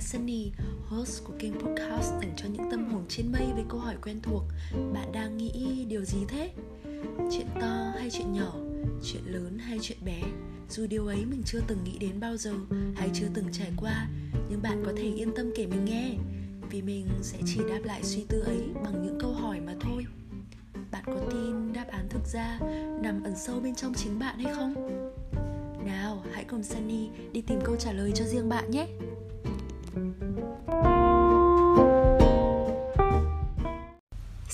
là Sunny, host của kênh podcast dành cho những tâm hồn trên mây với câu hỏi quen thuộc Bạn đang nghĩ điều gì thế? Chuyện to hay chuyện nhỏ? Chuyện lớn hay chuyện bé? Dù điều ấy mình chưa từng nghĩ đến bao giờ hay chưa từng trải qua Nhưng bạn có thể yên tâm kể mình nghe Vì mình sẽ chỉ đáp lại suy tư ấy bằng những câu hỏi mà thôi Bạn có tin đáp án thực ra nằm ẩn sâu bên trong chính bạn hay không? Nào, hãy cùng Sunny đi tìm câu trả lời cho riêng bạn nhé!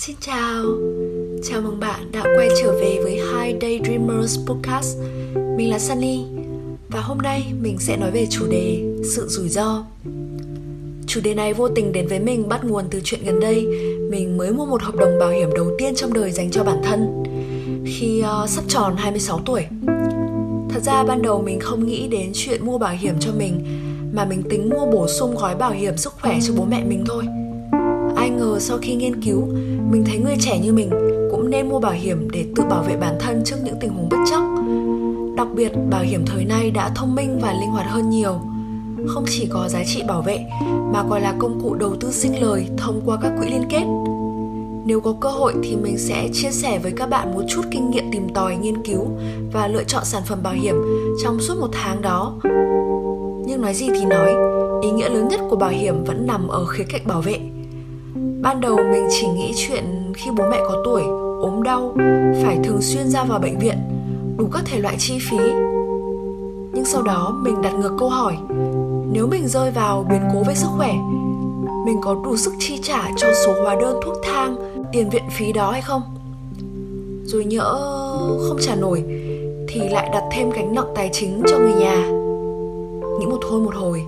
Xin chào, chào mừng bạn đã quay trở về với Hi Daydreamers Podcast. Mình là Sunny Và hôm nay mình sẽ nói về chủ đề sự rủi ro. Chủ đề này vô tình đến với mình bắt nguồn từ chuyện gần đây. Mình mới mua một hợp đồng bảo hiểm đầu tiên trong đời dành cho bản thân Khi uh, sắp tròn 26 tuổi. Thật ra ban đầu mình không nghĩ đến chuyện mua bảo hiểm cho mình Mà mình tính mua bổ sung gói bảo hiểm sức khỏe cho bố mẹ mình thôi. Ai ngờ sau khi nghiên cứu mình thấy người trẻ như mình cũng nên mua bảo hiểm để tự bảo vệ bản thân trước những tình huống bất chắc. Đặc biệt, bảo hiểm thời nay đã thông minh và linh hoạt hơn nhiều. Không chỉ có giá trị bảo vệ, mà còn là công cụ đầu tư sinh lời thông qua các quỹ liên kết. Nếu có cơ hội thì mình sẽ chia sẻ với các bạn một chút kinh nghiệm tìm tòi, nghiên cứu và lựa chọn sản phẩm bảo hiểm trong suốt một tháng đó. Nhưng nói gì thì nói, ý nghĩa lớn nhất của bảo hiểm vẫn nằm ở khía cạnh bảo vệ ban đầu mình chỉ nghĩ chuyện khi bố mẹ có tuổi, ốm đau, phải thường xuyên ra vào bệnh viện, đủ các thể loại chi phí. Nhưng sau đó mình đặt ngược câu hỏi, nếu mình rơi vào biến cố về sức khỏe, mình có đủ sức chi trả cho số hóa đơn thuốc thang, tiền viện phí đó hay không? Rồi nhỡ không trả nổi, thì lại đặt thêm gánh nặng tài chính cho người nhà. Nghĩ một thôi một hồi,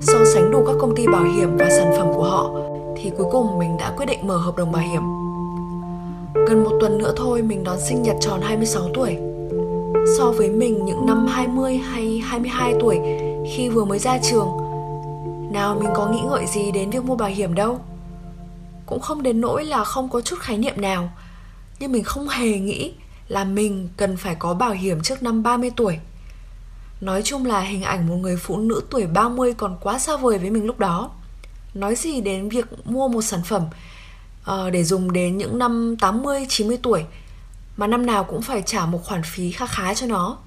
so sánh đủ các công ty bảo hiểm và sản phẩm của họ thì cuối cùng mình đã quyết định mở hợp đồng bảo hiểm gần một tuần nữa thôi, mình đón sinh nhật tròn 26 tuổi so với mình những năm 20 hay 22 tuổi khi vừa mới ra trường, nào mình có nghĩ ngợi gì đến việc mua bảo hiểm đâu cũng không đến nỗi là không có chút khái niệm nào, nhưng mình không hề nghĩ là mình cần phải có bảo hiểm trước năm 30 tuổi. Nói chung là hình ảnh một người phụ nữ tuổi 30 còn quá xa vời với mình lúc đó. Nói gì đến việc mua một sản phẩm uh, để dùng đến những năm 80, 90 tuổi mà năm nào cũng phải trả một khoản phí khá khá cho nó.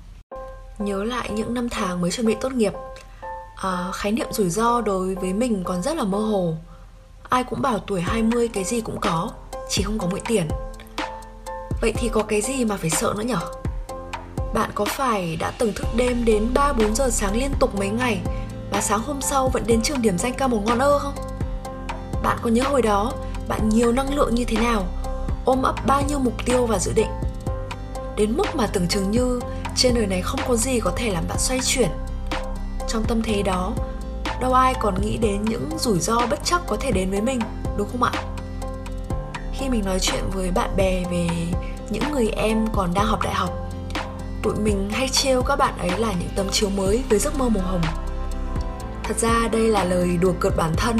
Nhớ lại những năm tháng mới chuẩn bị tốt nghiệp, uh, khái niệm rủi ro đối với mình còn rất là mơ hồ Ai cũng bảo tuổi 20 cái gì cũng có Chỉ không có mũi tiền Vậy thì có cái gì mà phải sợ nữa nhở? Bạn có phải đã từng thức đêm đến 3-4 giờ sáng liên tục mấy ngày và sáng hôm sau vẫn đến trường điểm danh ca một ngon ơ không? Bạn có nhớ hồi đó bạn nhiều năng lượng như thế nào? Ôm ấp bao nhiêu mục tiêu và dự định? Đến mức mà tưởng chừng như trên đời này không có gì có thể làm bạn xoay chuyển. Trong tâm thế đó, đâu ai còn nghĩ đến những rủi ro bất chắc có thể đến với mình, đúng không ạ? Khi mình nói chuyện với bạn bè về những người em còn đang học đại học, tụi mình hay trêu các bạn ấy là những tấm chiếu mới với giấc mơ màu hồng thật ra đây là lời đùa cợt bản thân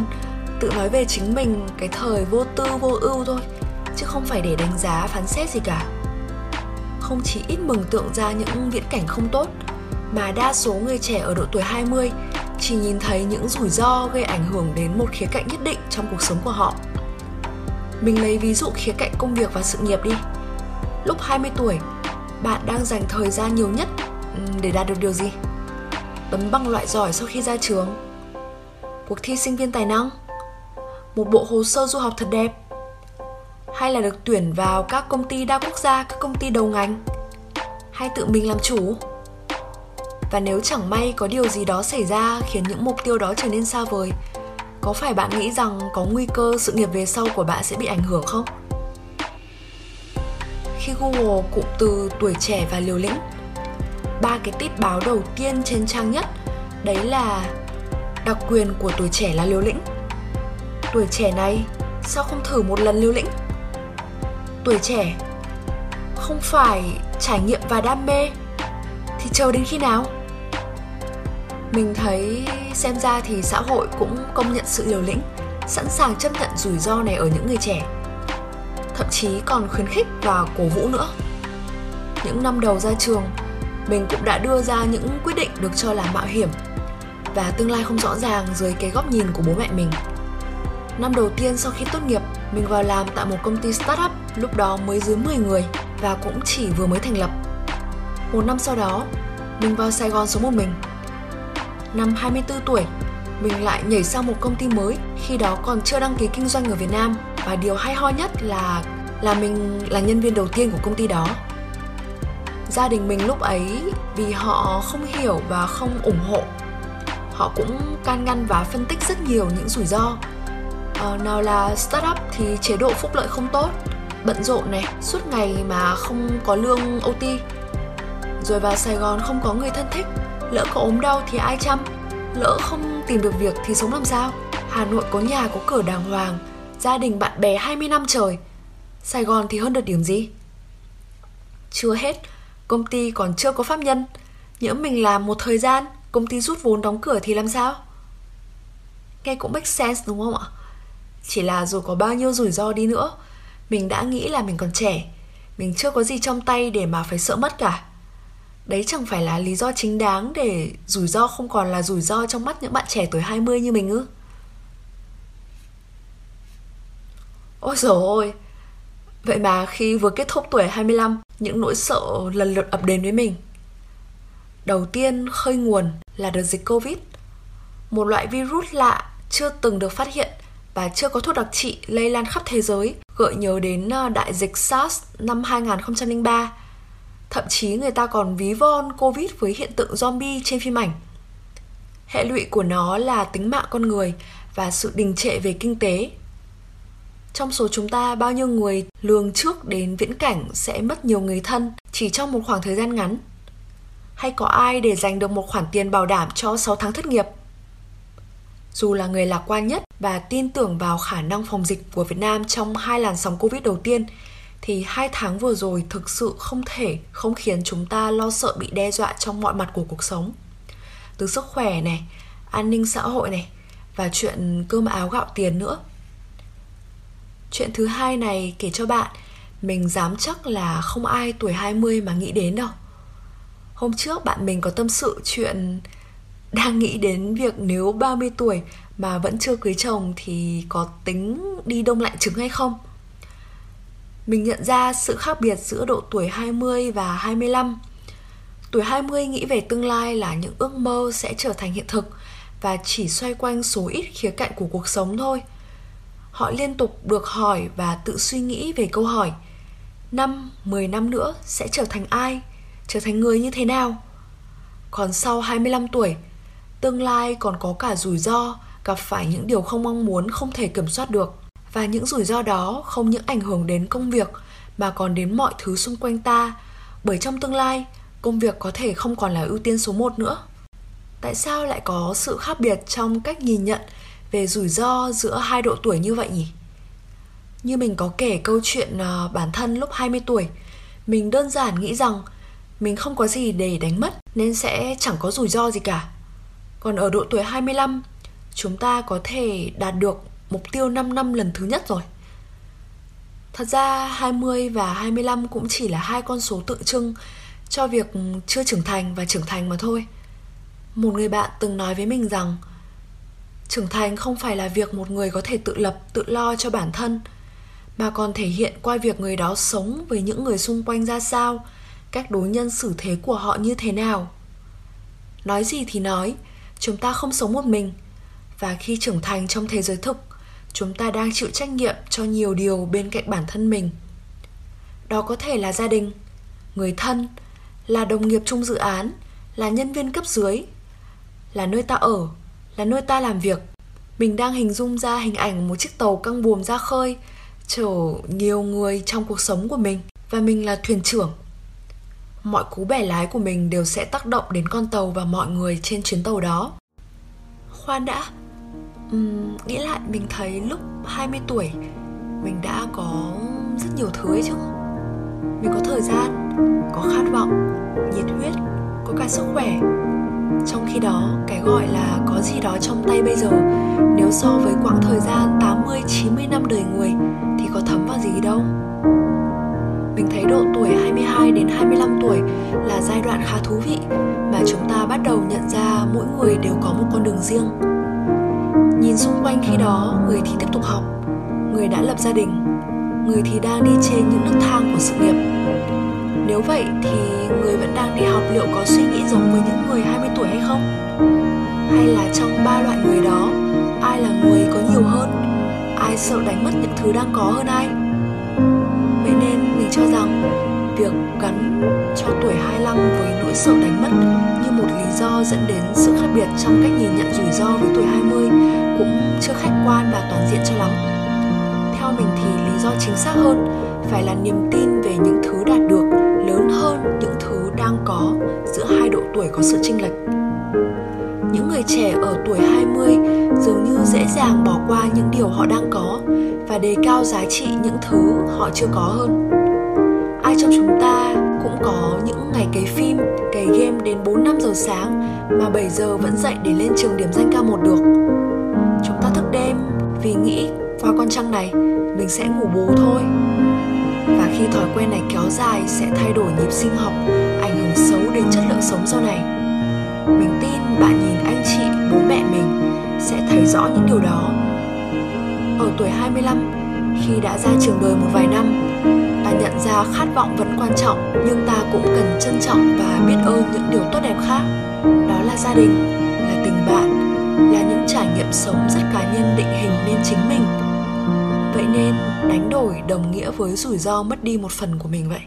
tự nói về chính mình cái thời vô tư vô ưu thôi chứ không phải để đánh giá phán xét gì cả không chỉ ít mừng tượng ra những viễn cảnh không tốt mà đa số người trẻ ở độ tuổi 20 chỉ nhìn thấy những rủi ro gây ảnh hưởng đến một khía cạnh nhất định trong cuộc sống của họ. Mình lấy ví dụ khía cạnh công việc và sự nghiệp đi. Lúc 20 tuổi, bạn đang dành thời gian nhiều nhất ừ, để đạt được điều gì? Tấm bằng loại giỏi sau khi ra trường? Cuộc thi sinh viên tài năng? Một bộ hồ sơ du học thật đẹp? Hay là được tuyển vào các công ty đa quốc gia, các công ty đầu ngành? Hay tự mình làm chủ? và nếu chẳng may có điều gì đó xảy ra khiến những mục tiêu đó trở nên xa vời có phải bạn nghĩ rằng có nguy cơ sự nghiệp về sau của bạn sẽ bị ảnh hưởng không khi google cụm từ tuổi trẻ và liều lĩnh ba cái tít báo đầu tiên trên trang nhất. Đấy là đặc quyền của tuổi trẻ là liều lĩnh. Tuổi trẻ này, sao không thử một lần liều lĩnh? Tuổi trẻ không phải trải nghiệm và đam mê, thì chờ đến khi nào? Mình thấy xem ra thì xã hội cũng công nhận sự liều lĩnh, sẵn sàng chấp nhận rủi ro này ở những người trẻ, thậm chí còn khuyến khích và cổ vũ nữa. Những năm đầu ra trường mình cũng đã đưa ra những quyết định được cho là mạo hiểm và tương lai không rõ ràng dưới cái góc nhìn của bố mẹ mình. Năm đầu tiên sau khi tốt nghiệp, mình vào làm tại một công ty startup lúc đó mới dưới 10 người và cũng chỉ vừa mới thành lập. Một năm sau đó, mình vào Sài Gòn sống một mình. Năm 24 tuổi, mình lại nhảy sang một công ty mới khi đó còn chưa đăng ký kinh doanh ở Việt Nam và điều hay ho nhất là là mình là nhân viên đầu tiên của công ty đó. Gia đình mình lúc ấy vì họ không hiểu và không ủng hộ. Họ cũng can ngăn và phân tích rất nhiều những rủi ro. À, nào là startup thì chế độ phúc lợi không tốt bận rộn này suốt ngày mà không có lương OT rồi vào Sài Gòn không có người thân thích lỡ có ốm đau thì ai chăm? Lỡ không tìm được việc thì sống làm sao? Hà Nội có nhà có cửa đàng hoàng gia đình bạn bè 20 năm trời. Sài Gòn thì hơn được điểm gì? Chưa hết công ty còn chưa có pháp nhân. Nhỡ mình làm một thời gian, công ty rút vốn đóng cửa thì làm sao? Nghe cũng make sense, đúng không ạ? Chỉ là dù có bao nhiêu rủi ro đi nữa, mình đã nghĩ là mình còn trẻ. Mình chưa có gì trong tay để mà phải sợ mất cả. Đấy chẳng phải là lý do chính đáng để rủi ro không còn là rủi ro trong mắt những bạn trẻ tuổi 20 như mình ư? Ôi dồi ôi Vậy mà khi vừa kết thúc tuổi 25 Những nỗi sợ lần lượt ập đến với mình Đầu tiên khơi nguồn là đợt dịch Covid Một loại virus lạ chưa từng được phát hiện và chưa có thuốc đặc trị lây lan khắp thế giới, gợi nhớ đến à, đại dịch SARS năm 2003. Thậm chí người ta còn ví von Covid với hiện tượng zombie trên phim ảnh. Hệ lụy của nó là tính mạng con người và sự đình trệ về kinh tế. Trong số chúng ta bao nhiêu người lường trước đến viễn cảnh sẽ mất nhiều người thân chỉ trong một khoảng thời gian ngắn? Hay có ai để dành được một khoản tiền bảo đảm cho 6 tháng thất nghiệp? Dù là người lạc quan nhất và tin tưởng vào khả năng phòng dịch của Việt Nam trong hai làn sóng Covid đầu tiên, thì hai tháng vừa rồi thực sự không thể không khiến chúng ta lo sợ bị đe dọa trong mọi mặt của cuộc sống. Từ sức khỏe này, an ninh xã hội này và chuyện cơm áo gạo tiền nữa. Chuyện thứ hai này kể cho bạn, mình dám chắc là không ai tuổi 20 mà nghĩ đến đâu. Hôm trước bạn mình có tâm sự chuyện đang nghĩ đến việc nếu 30 tuổi mà vẫn chưa cưới chồng thì có tính đi đông lạnh trứng hay không? Mình nhận ra sự khác biệt giữa độ tuổi 20 và 25. Tuổi 20 nghĩ về tương lai là những ước mơ sẽ trở thành hiện thực và chỉ xoay quanh số ít khía cạnh của cuộc sống thôi. Họ liên tục được hỏi và tự suy nghĩ về câu hỏi Năm, 10 năm nữa sẽ trở thành ai? Trở thành người như thế nào? Còn sau 25 tuổi, tương lai còn có cả rủi ro gặp phải những điều không mong muốn không thể kiểm soát được và những rủi ro đó không những ảnh hưởng đến công việc mà còn đến mọi thứ xung quanh ta bởi trong tương lai công việc có thể không còn là ưu tiên số 1 nữa. Tại sao lại có sự khác biệt trong cách nhìn nhận về rủi ro giữa hai độ tuổi như vậy nhỉ? Như mình có kể câu chuyện ờ, bản thân lúc 20 tuổi, mình đơn giản nghĩ rằng mình không có gì để đánh mất nên sẽ chẳng có rủi ro gì cả. Còn ở độ tuổi 25, chúng ta có thể đạt được mục tiêu 5 năm lần thứ nhất rồi. Thật ra 20 và 25 cũng chỉ là hai con số tượng trưng cho việc chưa trưởng thành và trưởng thành mà thôi. Một người bạn từng nói với mình rằng trưởng thành không phải là việc một người có thể tự lập, tự lo cho bản thân mà còn thể hiện qua việc người đó sống với những người xung quanh ra sao, cách đối nhân xử thế của họ như thế nào. Nói gì thì nói, chúng ta không sống một mình và khi trưởng thành trong thế giới thực chúng ta đang chịu trách nhiệm cho nhiều điều bên cạnh bản thân mình đó có thể là gia đình người thân là đồng nghiệp chung dự án là nhân viên cấp dưới là nơi ta ở là nơi ta làm việc. Mình đang hình dung ra hình ảnh một chiếc tàu căng buồm ra khơi chở nhiều người trong cuộc sống của mình và mình là thuyền trưởng. Mọi cú bẻ lái của mình đều sẽ tác động đến con tàu và mọi người trên chuyến tàu đó. Khoan đã. Uhm, nghĩ lại mình thấy lúc 20 tuổi mình đã có rất nhiều thứ ấy chứ. Mình có thời gian có khát vọng nhiệt huyết có cả sức khỏe trong khi đó cái gọi là có gì đó trong tay bây giờ nếu so với quãng thời gian 80 90 năm đời người thì có thấm vào gì đâu mình thấy độ tuổi 22 đến 25 tuổi là giai đoạn khá thú vị mà chúng ta bắt đầu nhận ra mỗi người đều có một con đường riêng. Nhìn xung quanh khi đó, người thì tiếp tục học, người đã lập gia đình, người thì đang đi trên những nấc thang của sự nghiệp. Nếu vậy thì người vẫn đang đi học liệu có suy nghĩ giống với những người 20 tuổi hay không? Hay là trong ba loại người đó, ai là người có nhiều hơn? Ai sợ đánh mất những thứ đang có hơn ai? Vậy nên mình cho rằng việc gắn cho tuổi 25 với nỗi sợ đánh mất như một lý do dẫn đến sự khác biệt trong cách nhìn nhận rủi ro với tuổi 20 cũng chưa khách quan và toàn diện cho lắm. Theo mình thì lý do chính xác hơn phải là niềm tin về những thứ đạt được đang có giữa hai độ tuổi có sự chênh lệch. Những người trẻ ở tuổi 20 dường như dễ dàng bỏ qua những điều họ đang có và đề cao giá trị những thứ họ chưa có hơn ai trong chúng ta cũng có những ngày cấy phim, cày game đến 4-5 giờ sáng mà 7 giờ vẫn dậy để lên trường điểm danh cao một được. Chúng ta thức đêm vì nghĩ qua con trăng này mình sẽ ngủ bù thôi. Và khi thói quen này kéo dài sẽ thay đổi nhịp sinh học, ảnh hưởng xấu đến chất lượng sống sau này. Mình tin bạn nhìn anh chị, bố mẹ mình sẽ thấy rõ những điều đó. Ở tuổi 25, khi đã ra trường đời một vài năm, ta nhận ra khát vọng vẫn quan trọng nhưng ta cũng cần trân trọng và biết ơn những điều tốt đẹp khác đó là gia đình là tình bạn là những trải nghiệm sống rất cá nhân định hình nên chính mình vậy nên đánh đổi đồng nghĩa với rủi ro mất đi một phần của mình vậy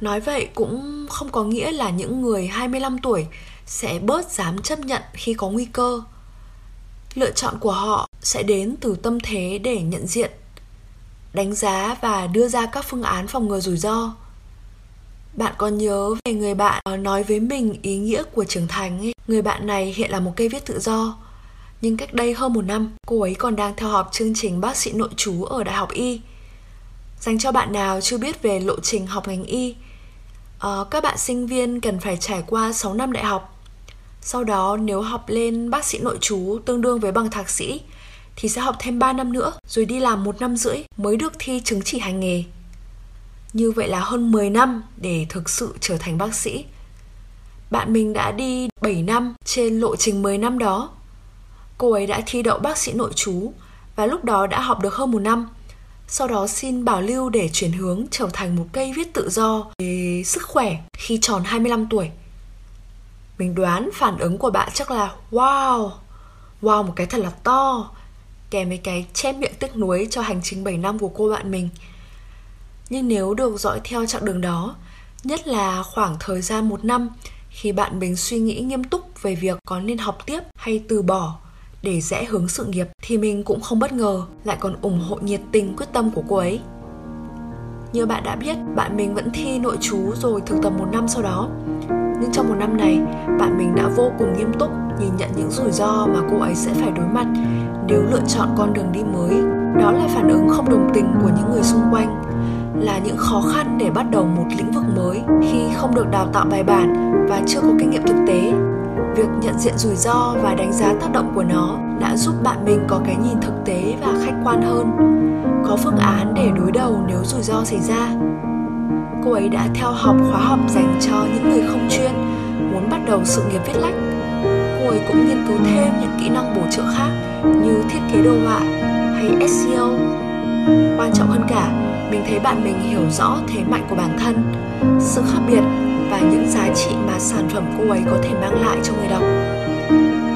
nói vậy cũng không có nghĩa là những người 25 tuổi sẽ bớt dám chấp nhận khi có nguy cơ. Lựa chọn của họ sẽ đến từ tâm thế để nhận diện, đánh giá và đưa ra các phương án phòng ngừa rủi ro. Bạn có nhớ về người bạn nói với mình ý nghĩa của trưởng thành ấy. người bạn này hiện là một cây viết tự do, nhưng cách đây hơn một năm, cô ấy còn đang theo học chương trình bác sĩ nội trú ở đại học y. Dành cho bạn nào chưa biết về lộ trình học ngành y uh, các bạn sinh viên cần phải trải qua 6 năm đại học sau đó nếu học lên bác sĩ nội trú tương đương với bằng thạc sĩ thì sẽ học thêm 3 năm nữa rồi đi làm một năm rưỡi mới được thi chứng chỉ hành nghề. Như vậy là hơn 10 năm để thực sự trở thành bác sĩ. Bạn mình đã đi 7 năm trên lộ trình 10 năm đó. Cô ấy đã thi đậu bác sĩ nội trú và lúc đó đã học được hơn một năm. Sau đó xin bảo lưu để chuyển hướng trở thành một cây viết tự do về sức khỏe khi tròn 25 tuổi. Mình đoán phản ứng của bạn chắc là wow, wow một cái thật là to kèm với cái che miệng tiếc nuối cho hành trình 7 năm của cô bạn mình. Nhưng nếu được dõi theo chặng đường đó, nhất là khoảng thời gian một năm khi bạn mình suy nghĩ nghiêm túc về việc có nên học tiếp hay từ bỏ để rẽ hướng sự nghiệp thì mình cũng không bất ngờ lại còn ủng hộ nhiệt tình quyết tâm của cô ấy. Như bạn đã biết, bạn mình vẫn thi nội trú rồi thực tập một năm sau đó. Nhưng trong một năm này, bạn mình đã vô cùng nghiêm túc nhìn nhận những rủi ro mà cô ấy sẽ phải đối mặt nếu lựa chọn con đường đi mới đó là phản ứng không đồng tình của những người xung quanh là những khó khăn để bắt đầu một lĩnh vực mới khi không được đào tạo bài bản và chưa có kinh nghiệm thực việc nhận diện rủi ro và đánh giá tác động của nó đã giúp bạn mình có cái nhìn thực tế và khách quan hơn. Có phương án để đối đầu nếu rủi ro xảy ra. Cô ấy đã theo học khóa học dành cho những người không chuyên muốn bắt đầu sự nghiệp viết lách. Cô ấy cũng nghiên cứu thêm những kỹ năng bổ trợ khác như thiết kế đồ họa hay SEO. Quan trọng hơn cả, mình thấy bạn mình hiểu rõ thế mạnh của bản thân, sự khác biệt và những mà sản phẩm cô ấy có thể mang lại cho người đọc.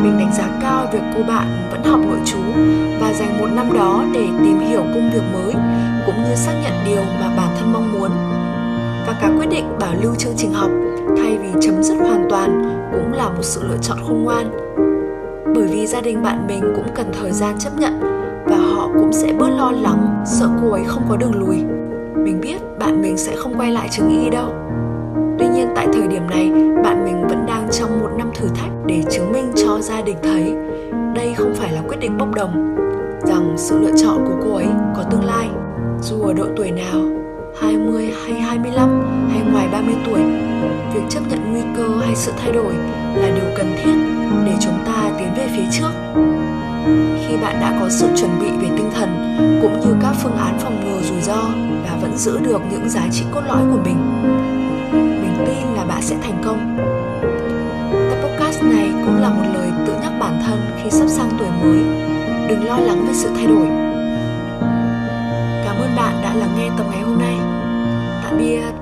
Mình đánh giá cao việc cô bạn vẫn học nội trú và dành một năm đó để tìm hiểu công việc mới, cũng như xác nhận điều mà bản thân mong muốn. Và cả quyết định bảo lưu chương trình học, thay vì chấm dứt hoàn toàn, cũng là một sự lựa chọn khôn ngoan bởi vì gia đình bạn mình cũng cần thời gian chấp nhận và họ cũng sẽ bớt lo lắng, sợ cô ấy không có đường lùi mình biết bạn mình sẽ không quay lại trường y đâu cho gia đình thấy, đây không phải là quyết định bốc đồng, rằng sự lựa chọn của cô ấy có tương lai dù ở độ tuổi nào 20 hay 25 hay ngoài 30 tuổi, việc chấp nhận nguy cơ hay sự thay đổi là điều cần thiết để chúng ta tiến về phía trước khi bạn đã có sự chuẩn bị về tinh thần cũng như các phương án phòng ngừa rủi ro và vẫn giữ được những giá trị cốt lõi của mình mình tin là bạn sẽ thành công. Podcast này cũng là một lời tự nhắc bản thân khi sắp sang tuổi mới. Đừng lo lắng về sự thay đổi. Cảm ơn bạn đã lắng nghe tập ngày hôm nay. Tạm biệt.